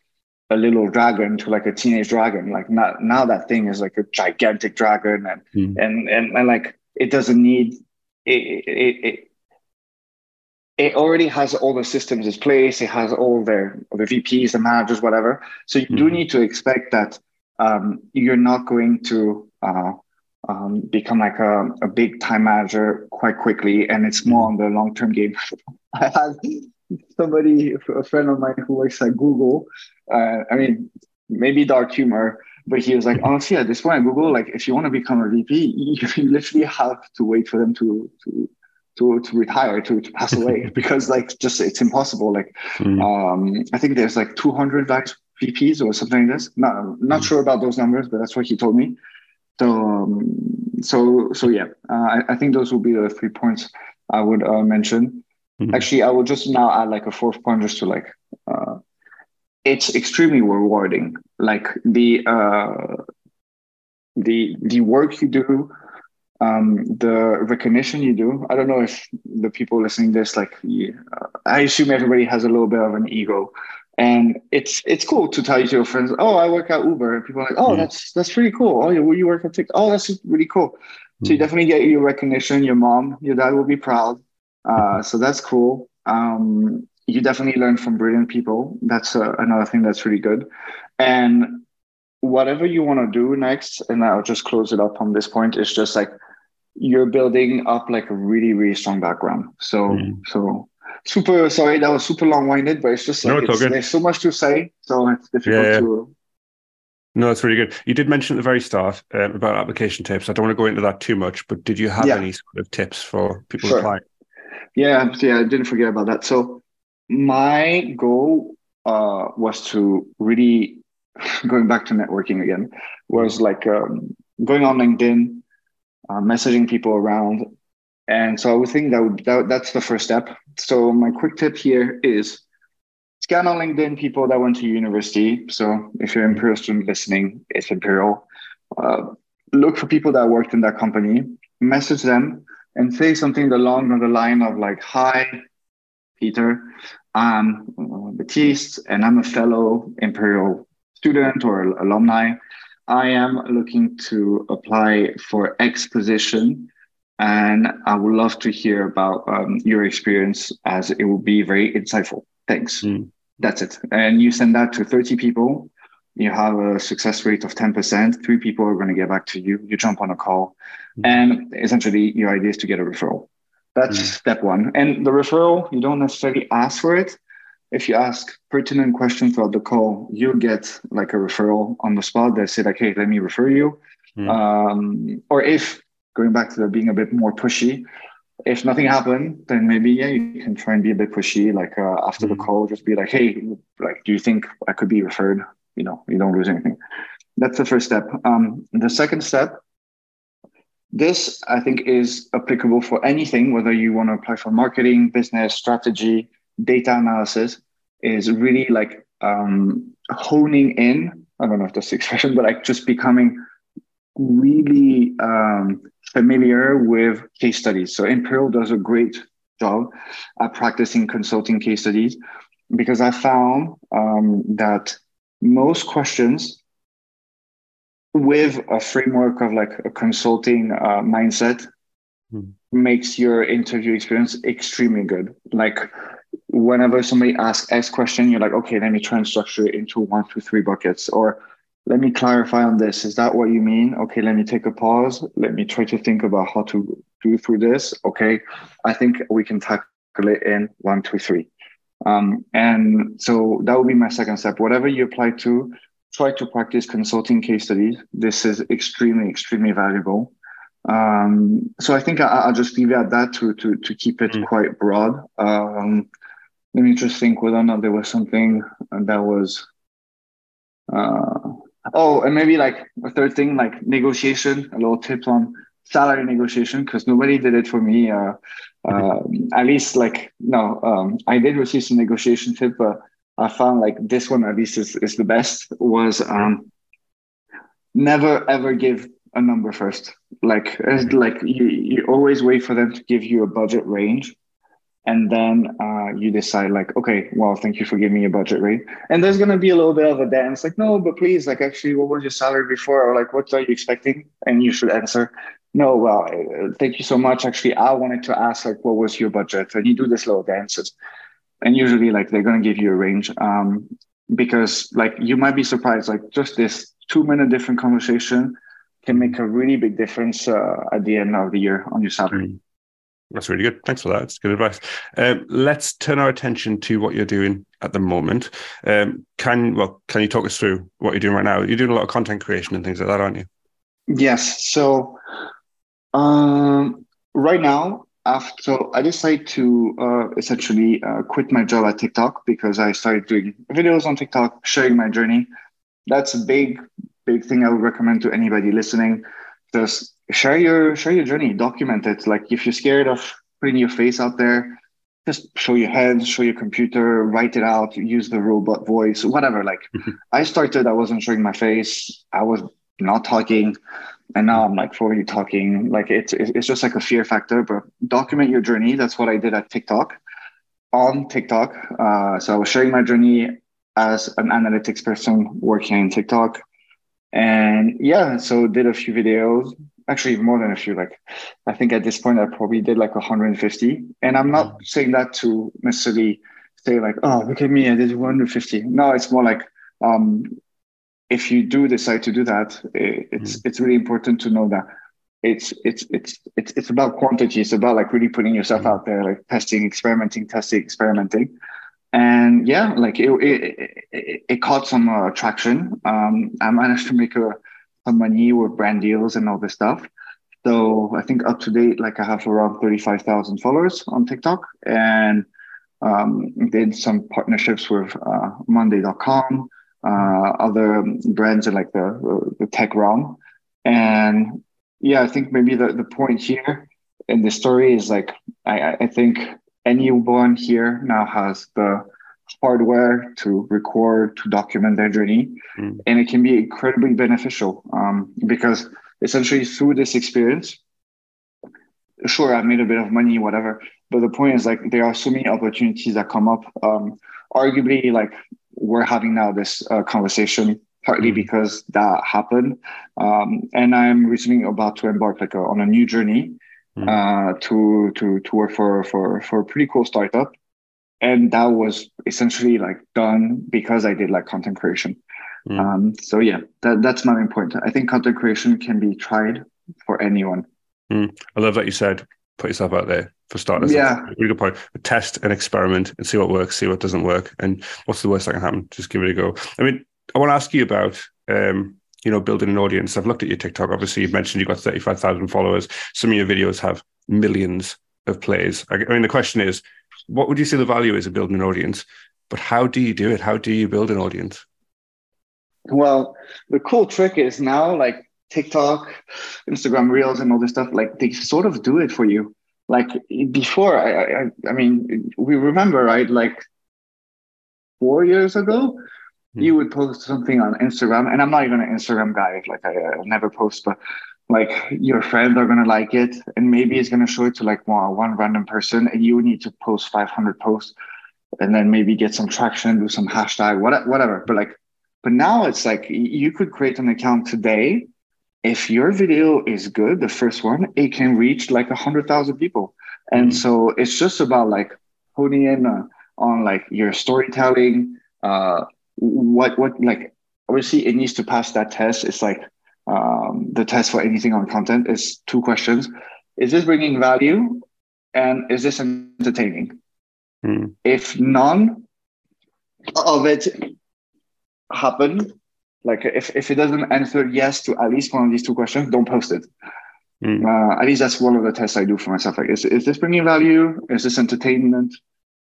a little dragon to like a teenage dragon. Like now, now that thing is like a gigantic dragon, and mm. and, and and like it doesn't need it, it, it it already has all the systems in place. It has all their the VPs, the managers, whatever. So you mm-hmm. do need to expect that um, you're not going to uh, um, become like a, a, big time manager quite quickly, and it's more mm-hmm. on the long term game. I had somebody, a friend of mine who works at Google. Uh, I mean, maybe dark humor, but he was like, honestly, at this point Google, like if you want to become a VP, you literally have to wait for them to to to, to retire to, to pass away because like just it's impossible like mm. um i think there's like 200 vice vps or something like this not not mm. sure about those numbers but that's what he told me so um, so so yeah uh, I, I think those will be the three points i would uh, mention mm. actually i will just now add like a fourth point just to like uh, it's extremely rewarding like the uh the the work you do um, the recognition you do. I don't know if the people listening this like. Uh, I assume everybody has a little bit of an ego, and it's it's cool to tell your friends, "Oh, I work at Uber." And people are like, "Oh, mm. that's that's pretty cool." Oh, you you work at TikTok. Oh, that's really cool. Mm. So you mm. definitely get your recognition. Your mom, your dad will be proud. Uh, so that's cool. Um, you definitely learn from brilliant people. That's uh, another thing that's really good. And whatever you want to do next, and I'll just close it up on this point, is just like you're building up like a really really strong background so mm. so super sorry that was super long-winded but it's just like no, it's, there's so much to say so it's difficult yeah, yeah. to no, that's really good. You did mention at the very start um, about application tips. I don't want to go into that too much, but did you have yeah. any sort of tips for people sure. applying? Yeah, yeah, I didn't forget about that. So my goal uh, was to really going back to networking again was like um, going on LinkedIn, uh, messaging people around. And so I would think that, would, that that's the first step. So my quick tip here is scan on LinkedIn people that went to university. So if you're Imperial student listening, it's Imperial. Uh, look for people that worked in that company, message them, and say something along the line of like, "Hi, Peter, I'm Baptiste, and I'm a fellow Imperial student or alumni. I am looking to apply for X position, and I would love to hear about um, your experience as it will be very insightful. Thanks. Mm. That's it. And you send that to 30 people. You have a success rate of 10%. Three people are going to get back to you. You jump on a call. Mm. And essentially, your idea is to get a referral. That's mm. step one. And the referral, you don't necessarily ask for it if you ask pertinent questions throughout the call, you get like a referral on the spot that say like, "Hey, let me refer you." Mm. Um, or if going back to the being a bit more pushy, if nothing happened, then maybe yeah, you can try and be a bit pushy. Like uh, after mm. the hmm. call, just be like, "Hey, like, do you think I could be referred?" You know, you don't lose anything. That's the first step. Um, the second step this i think is applicable for anything whether you want to apply for marketing business strategy data analysis is really like um, honing in. I don't know if that's the expression, but like just becoming really um, familiar with case studies. So Imperial does a great job at practicing consulting case studies because I found um, that most questions with a framework of like a consulting uh, mindset hmm. makes your interview experience extremely good. Like whenever somebody asks X question, you're like, okay, let me try and structure it into one, two, three buckets. Or let me clarify on this. Is that what you mean? Okay, let me take a pause. Let me try to think about how to do through this. Okay, I think we can tackle it in one, two, three. Um, and so that would be my second step. Whatever you apply to, try to practice consulting case studies. This is extremely, extremely valuable. Um, so I think I, will just leave it at that to to to keep it mm. quite broad. Um, let me just think whether or not there was something that was. Uh, oh, and maybe like a third thing, like negotiation. A little tip on salary negotiation because nobody did it for me. Uh, uh, at least like no, um, I did receive some negotiation tip, but I found like this one at least is, is the best was um, never ever give a number first. Like like you, you always wait for them to give you a budget range, and then uh, you decide like okay, well, thank you for giving me a budget rate. And there's gonna be a little bit of a dance, like no, but please, like actually, what was your salary before, or like what are you expecting? And you should answer. No, well, thank you so much. Actually, I wanted to ask like, what was your budget? And you do this little dances and usually like they're going to give you a range um, because like you might be surprised like just this two minute different conversation can make a really big difference uh, at the end of the year on your salary. Mm. that's really good. Thanks for that. It's good advice. Um, let's turn our attention to what you're doing at the moment. Um, can well can you talk us through what you're doing right now? You're doing a lot of content creation and things like that aren't you? Yes. So um, right now after so I decided to uh, essentially uh, quit my job at TikTok because I started doing videos on TikTok, sharing my journey. That's a big, big thing I would recommend to anybody listening. Just share your share your journey, document it. Like if you're scared of putting your face out there, just show your hands, show your computer, write it out, use the robot voice, whatever. Like I started, I wasn't showing my face, I was not talking and now I'm like fully talking. Like it's it's just like a fear factor. But document your journey. That's what I did at TikTok. On TikTok, uh, so I was sharing my journey as an analytics person working in TikTok, and yeah, so did a few videos. Actually, more than a few. Like I think at this point I probably did like 150. And I'm not mm-hmm. saying that to necessarily say like, oh, look at me, I did 150. No, it's more like um, if you do decide to do that, it's mm. it's really important to know that it's it's it's it's it's about quantity. It's about like really putting yourself mm. out there, like testing, experimenting, testing, experimenting, and yeah, like it it, it, it caught some uh, traction. Um, I managed to make a, some money with brand deals and all this stuff. So I think up to date, like I have around thirty five thousand followers on TikTok, and um, did some partnerships with uh, Monday.com uh, other brands in like the, the tech realm. And yeah, I think maybe the, the point here in the story is like, I, I think anyone here now has the hardware to record, to document their journey. Mm. And it can be incredibly beneficial um, because essentially through this experience, sure, I've made a bit of money, whatever. But the point is like, there are so many opportunities that come up. Um, arguably like we're having now this uh, conversation partly mm. because that happened. Um, and I'm recently about to embark like a, on a new journey mm. uh, to to to work for for for a pretty cool startup. And that was essentially like done because I did like content creation. Mm. Um, so yeah, that, that's my main point. I think content creation can be tried for anyone. Mm. I love that you said put yourself out there for starters. Yeah. really good point. Test and experiment and see what works, see what doesn't work. And what's the worst that can happen? Just give it a go. I mean, I want to ask you about um, you know, building an audience. I've looked at your TikTok. Obviously, you've mentioned you've got 35,000 followers. Some of your videos have millions of plays. I mean, the question is, what would you say the value is of building an audience? But how do you do it? How do you build an audience? Well, the cool trick is now like TikTok, Instagram Reels, and all this stuff, like they sort of do it for you. Like before, I, I, I mean, we remember, right? Like four years ago, Hmm. you would post something on Instagram, and I'm not even an Instagram guy. Like I, I never post, but like your friends are gonna like it, and maybe it's gonna show it to like one, one random person, and you need to post 500 posts, and then maybe get some traction, do some hashtag, what, whatever. But like, but now it's like you could create an account today. If your video is good, the first one, it can reach like a hundred thousand people, and Mhm. so it's just about like honing in uh, on like your storytelling. Uh, what what like obviously it needs to pass that test. It's like um, the test for anything on content is two questions: Is this bringing value, and is this entertaining? Hmm. If none of it happen, like if if it doesn't answer yes to at least one of these two questions, don't post it. Hmm. Uh, at least that's one of the tests I do for myself. Like, is is this bringing value? Is this entertainment?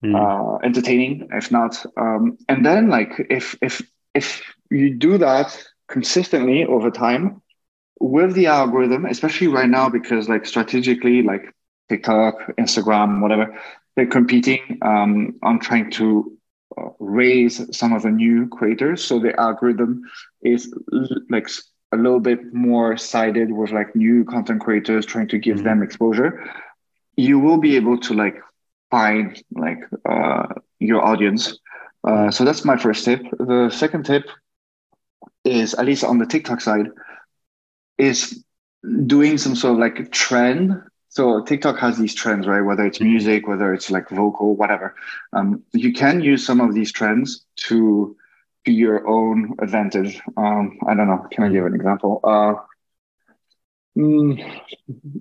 Hmm. uh, entertaining if not um, and then like if if if you do that consistently over time with the algorithm especially right now because like strategically like tiktok instagram whatever they're competing um, on trying to raise some of the new creators so the algorithm is like a little bit more sided with like new content creators trying to give Mhm. them exposure you will be able to like find like uh, your audience. Uh, so that's my first tip. The second tip is at least on the TikTok side is doing some sort of like trend. So TikTok has these trends, right? Whether it's music, whether it's like vocal, whatever. Um, you can use some of these trends to to your own advantage. Um, I don't know. Can I give an example? Uh, mm,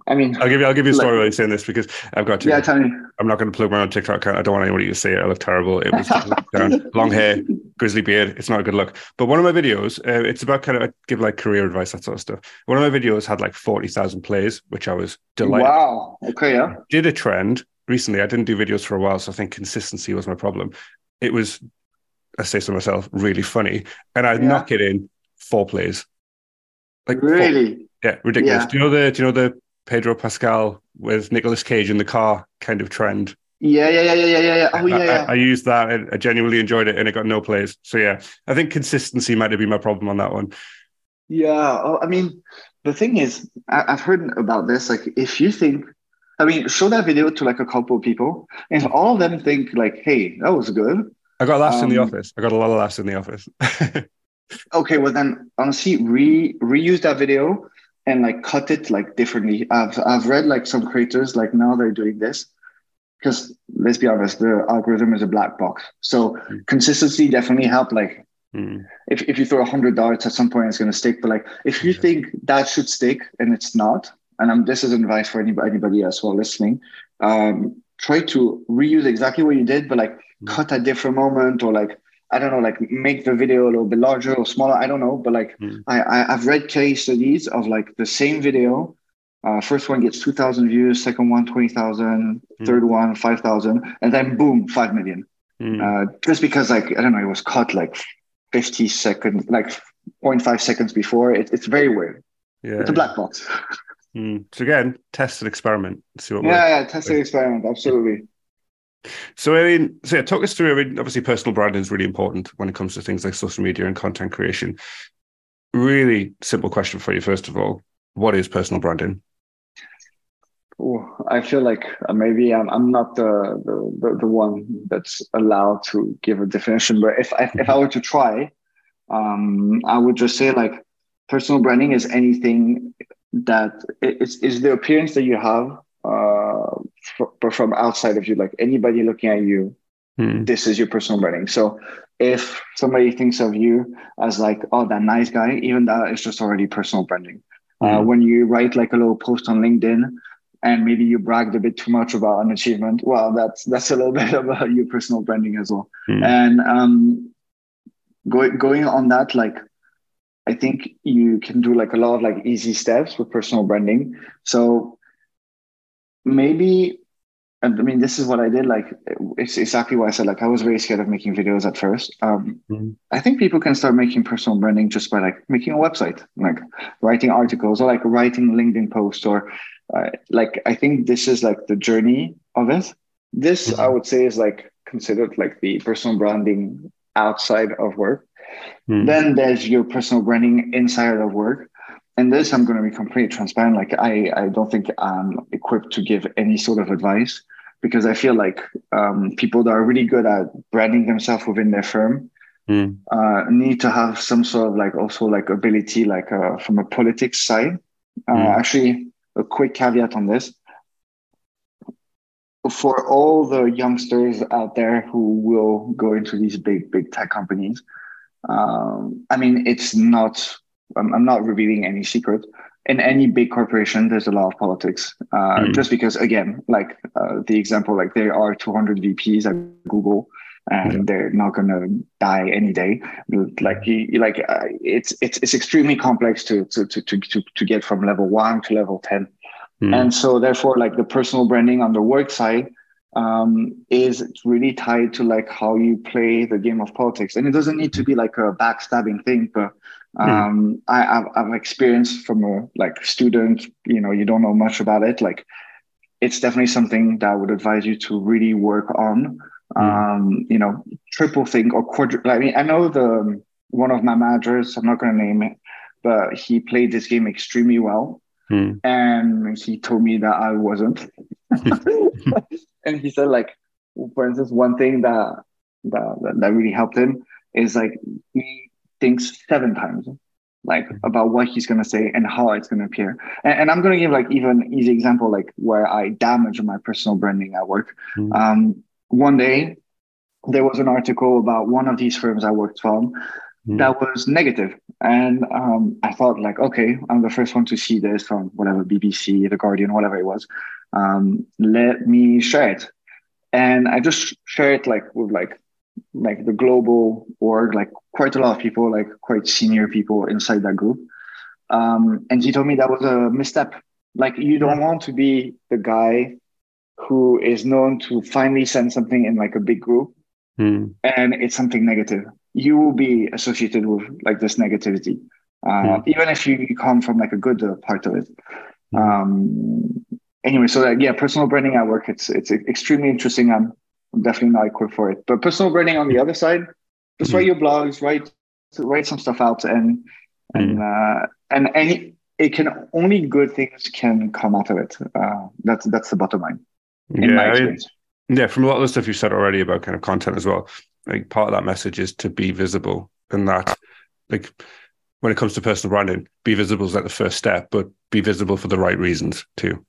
I mean, I'll give you. I'll give you a story Like- while you're saying this because I've got to. yeah. Tell me. I'm not going to plug my own TikTok account. I don't want anybody to see it. I look terrible. It was down, long hair, grizzly beard. It's not a good look. But one of my videos, uh, it's about kind of I give like career advice, that sort of stuff. One of my videos had like forty thousand plays, which I was delighted. Wow. Okay. Yeah. Did a trend recently. I didn't do videos for a while, so I think consistency was my problem. It was, I say so myself, really funny, and I'd Yeah. knock it in four plays. Like four- Really? Yeah, ridiculous. Yeah. Do you know the? Do you know the Pedro Pascal with Nicolas Cage in the car kind of trend? Yeah, yeah, yeah, yeah, yeah, yeah. Oh, yeah, I, yeah. I, I used that and I genuinely enjoyed it and it got no plays. So yeah, I think consistency might have been my problem on that one. yeah. Oh, I mean, the thing is, I, I've heard about this. Like, if you think, I mean, show that video to like a couple of people, and all of them think like, "Hey, that was good," I got laughs in the Um, office. I got a lot of laughs in the office. okay, well then, honestly, re reuse that video and like cut it like differently. I've I've read like some creators like now they're doing this because let's be honest, the algorithm is a black box. So Mm. consistency definitely help. Like Hmm. if, if you throw a hundred darts at some point it's going to stick but like if you Yeah. think that should stick and it's not and um, this is advice for anybody, anybody as well listening um, try to reuse exactly what you did but like Mm. cut a different moment or like i don't know like make the video a little bit larger or smaller i don't know but like Mm. I, I i've read case studies of like the same video uh, first one gets 2000 views second one 20000 third one 5000 and then boom 5 million Hmm. uh, just because like I don't know, it was cut like 50 seconds, like 0.5 seconds before. It, it's very weird. yeah. It's a black box. Hmm. So again, test and experiment. See what Yeah, yeah, test and experiment, absolutely. So I mean, so yeah, talk us through. I mean, obviously, personal branding is really important when it comes to things like social media and content creation. Really simple question for you. First of all, what is personal branding? I feel like uh, maybe I'm, I'm not the, the, the, the one that's allowed to give a definition, but if I, if I were to try, um, I would just say like personal branding is anything that is is the appearance that you have uh, fr- from outside of you, like anybody looking at you Hmm. this is your personal branding. So if somebody thinks of you as like, oh, that nice guy, even that is just already personal branding. Uh, Mm. when you write like a little post on LinkedIn and maybe you bragged a bit too much about an achievement, well, that's that's a little bit about your personal branding as well. Hmm. And um, going going on that, like I think you can do like a lot of like easy steps with personal branding. So maybe and I mean, this is what I did. Like, it's exactly what I said. Like, I was very scared of making videos at first. Um, Mhm. I think people can start making personal branding just by like making a website, like writing articles or like writing LinkedIn posts or uh, like, I think this is like the journey of it. This, I Mhm. would say, is like considered like the personal branding outside of work. Mm. Then there's your personal branding inside of work. And this, I'm going to be completely transparent. Like, I, I don't think I'm equipped to give any sort of advice because I feel like um, people that are really good at branding themselves within their firm Mm. uh, need to have some sort of like also like ability, like uh, from a politics side. Uh, Mm. Actually, a quick caveat on this for all the youngsters out there who will go into these big big tech companies um, i mean it's not I'm, I'm not revealing any secret in any big corporation there's a lot of politics uh, Mm. just because again like uh, the example like there are 200 vps at google and Yeah. they're not going to die any day like you, like uh, it's it's it's extremely complex to, to to to to get from level 1 to level 10 Mm. and so therefore like the personal branding on the work side um, is really tied to like how you play the game of politics and it doesn't need to be like a backstabbing thing but um, I, I've, I've experienced from a like student you know you don't know much about it like it's definitely something that I would advise you to really work on um, you know triple think or quadru I mean I know the one of my managers I'm not going to name it but he played this game extremely well Mm. and he told me that I wasn't. and he said, like, for instance, one thing that, that that really helped him is like he thinks seven times like about what he's gonna say and how it's gonna appear. And, and I'm gonna give like even easy example like where I damage my personal branding at work. Mm. Um, one day there was an article about one of these firms I worked from Mm. that was. And um, I thought like, okay, I'm the first one to see this from whatever BBC, The Guardian, whatever it was. Um, let me share it. And I just share it like with like like the global org, like quite a lot of people, like quite senior people inside that group. Um, and he told me that was a misstep. Like you don't want to be the guy who is known to finally send something in like a big group Mm. and it's something negative. You will be associated with like this negativity, uh, even if you come from like a good uh, part of it. Hmm. Um, anyway, so that, yeah, personal branding at work, it's it's extremely interesting. I'm, I'm definitely not equipped for it. But personal branding on the other side, just Hmm. write your blogs, write write some stuff out, and and uh, and any it can only good things can come out of it. Uh, that's that's the bottom line in Yeah, my I experience. yeah. From a lot of the stuff you said already about kind of content as well, like part of that message is to be visible, and that like when it comes to personal branding, be visible is like the first step, but be visible for the right reasons too.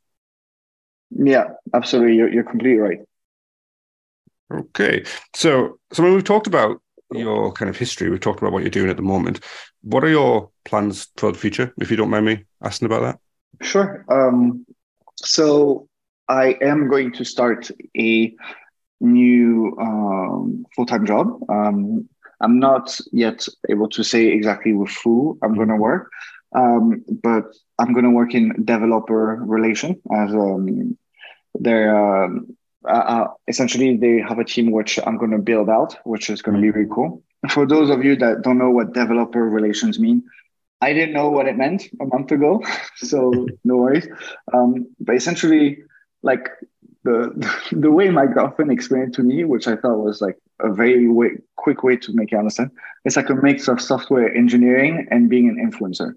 yeah, absolutely. You're you're completely right. Okay, so so when we've talked about your kind of history, we've talked about what you're doing at the moment. What are your plans for the future? If you don't mind me asking about that. Sure. Um, so I am going to start a new um, full-time job. Um, I'm not yet able to say exactly with who I'm going to work, um, but I'm going to work in developer relation as um, they're um, uh, uh, essentially they have a team which I'm going to build out, which is going to be really cool. For those of you that don't know what developer relations mean, I didn't know what it meant a month ago, so no worries. Um, but essentially, like the the way my girlfriend explained it to me, which I thought was like a very way, quick way to make it understand, it's like a mix of software engineering and being an influencer.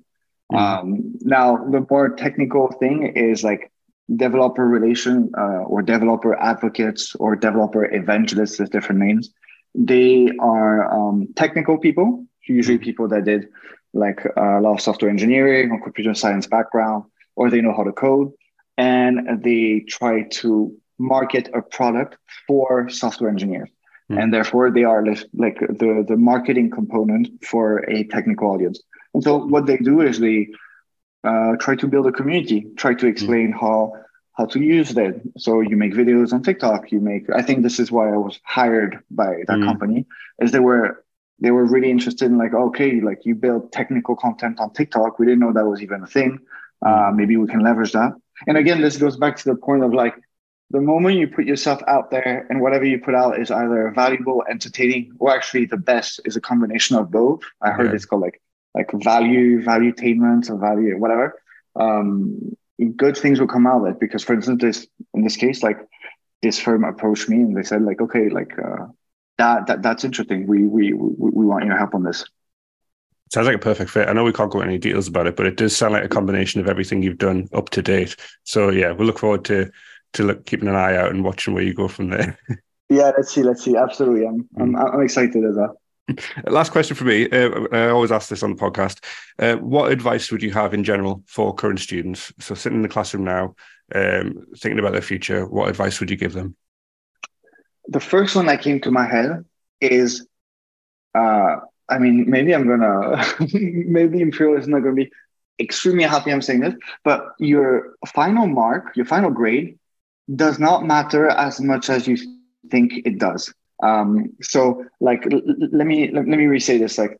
Mhm. Um, now, the more technical thing is like developer relation uh, or developer advocates or developer evangelists, there's different names. They are um, technical people, usually people that did like a lot of software engineering or computer science background, or they know how to code, and they try to market a product for software engineers. Mm. And therefore, they are like like the, the marketing component for a technical audience. And so, what they do is they uh, try to build a community, try to explain how how to use that. So you make videos on TikTok. You make. I think this is why I was hired by that Mm. company. Is they were they were really interested in like okay, like you build technical content on TikTok. We didn't know that was even a thing. Uh, maybe we can leverage that. And again, this goes back to the point of like the moment you put yourself out there and whatever you put out is either valuable, entertaining, or actually the best is a combination of both. I heard Yeah. it's called like like value, valuetainment, or value, whatever. Um, good things will come out of it because, for instance, this in this case, like this firm approached me and they said like, okay, like uh, that, that that's interesting. We, we we we want your help on this. Sounds like a perfect fit. I know we can't go into any details about it, but it does sound like a combination of everything you've done up to date. So yeah, we'll look forward to to look, keeping an eye out and watching where you go from there. yeah, let's see, let's see. Absolutely, I'm I'm, mm. I'm excited as well. Last question for me. Uh, I always ask this on the podcast. Uh, what advice would you have in general for current students? So, sitting in the classroom now, um, thinking about their future, what advice would you give them? The first one that came to my head is uh, I mean, maybe I'm gonna, maybe Imperial is not gonna be extremely happy I'm saying this, but your final mark, your final grade does not matter as much as you think it does. Um, so like, let me, let, let me re-say this, like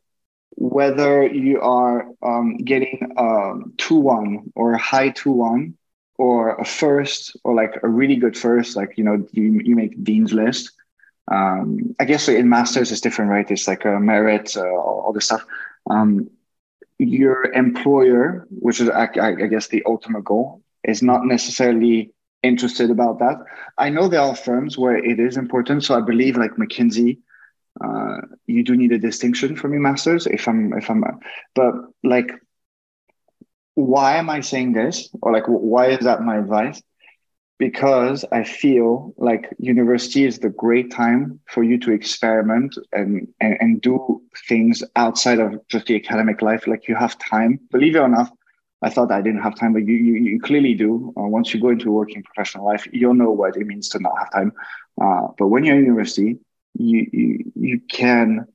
whether you are um, getting um, 2-1 or a high 2-1 or a first or like a really good first, like, you know, you, you make Dean's list, um, I guess in masters it's different, right? It's like a merit, uh, all this stuff. Um, your employer, which is I, I, guess the ultimate goal, is not necessarily interested about that. I know there are firms where it is important, so I believe like McKinsey, uh, you do need a distinction from your masters. If I'm, if I'm, but like, why am I saying this, or like, why is that my advice? because I feel like university is the great time for you to experiment and, and, and do things outside of just the academic life. Like you have time, believe it or not. I thought I didn't have time, but you, you, you clearly do. Uh, once you go into working professional life, you'll know what it means to not have time. Uh, but when you're in university, you, you, you can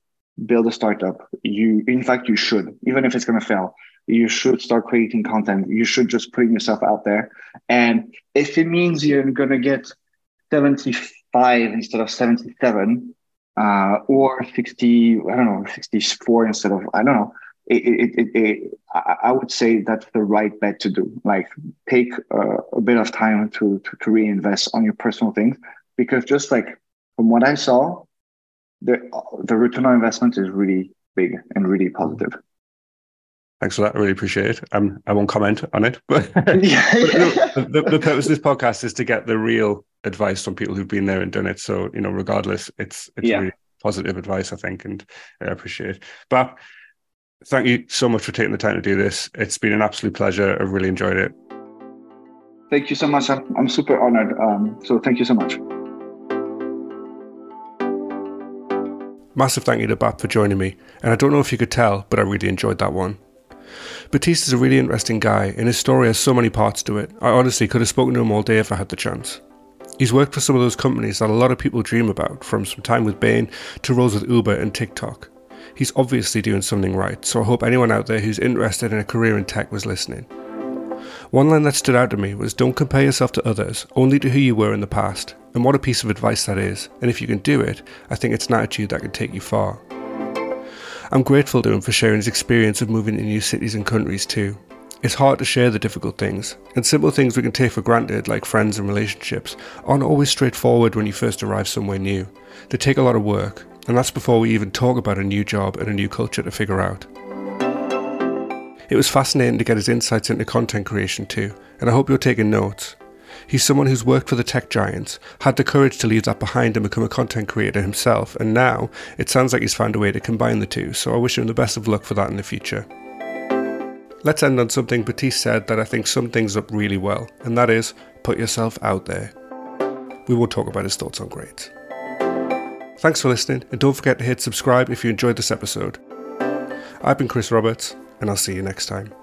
build a startup. You, in fact, you should, even if it's going to fail you should start creating content. You should just put yourself out there. And if it means you're going to get 75 instead of 77, uh, or 60, I don't know, 64 instead of, I don't know, it, it, it, it I would say that's the right bet to do. Like take uh, a bit of time to, to, to reinvest on your personal things, because just like from what I saw, the, the return on investment is really big and really positive. Thanks for that. I really appreciate it. Um, I won't comment on it, but, but the, the, purpose of this podcast is to get the real advice from people who've been there and done it. So, you know, regardless, it's it's yeah. really positive advice, I think, and I appreciate it. But thank you so much for taking the time to do this. It's been an absolute pleasure. I've really enjoyed it. Thank you so much. I'm, I'm super honored. Um, so thank you so much. Massive thank you to Bap for joining me. And I don't know if you could tell, but I really enjoyed that one. Baptiste is a really interesting guy, and his story has so many parts to it. I honestly could have spoken to him all day if I had the chance. He's worked for some of those companies that a lot of people dream about, from some time with Bain to roles with Uber and TikTok. He's obviously doing something right, so I hope anyone out there who's interested in a career in tech was listening. One line that stood out to me was don't compare yourself to others, only to who you were in the past. And what a piece of advice that is. And if you can do it, I think it's an attitude that can take you far. I'm grateful to him for sharing his experience of moving to new cities and countries too. It's hard to share the difficult things, and simple things we can take for granted, like friends and relationships, aren't always straightforward when you first arrive somewhere new. They take a lot of work, and that's before we even talk about a new job and a new culture to figure out. It was fascinating to get his insights into content creation too, and I hope you're taking notes. He's someone who's worked for the tech giants, had the courage to leave that behind and become a content creator himself, and now it sounds like he's found a way to combine the two, so I wish him the best of luck for that in the future. Let's end on something Baptiste said that I think sums things up really well, and that is put yourself out there. We will talk about his thoughts on grades. Thanks for listening, and don't forget to hit subscribe if you enjoyed this episode. I've been Chris Roberts, and I'll see you next time.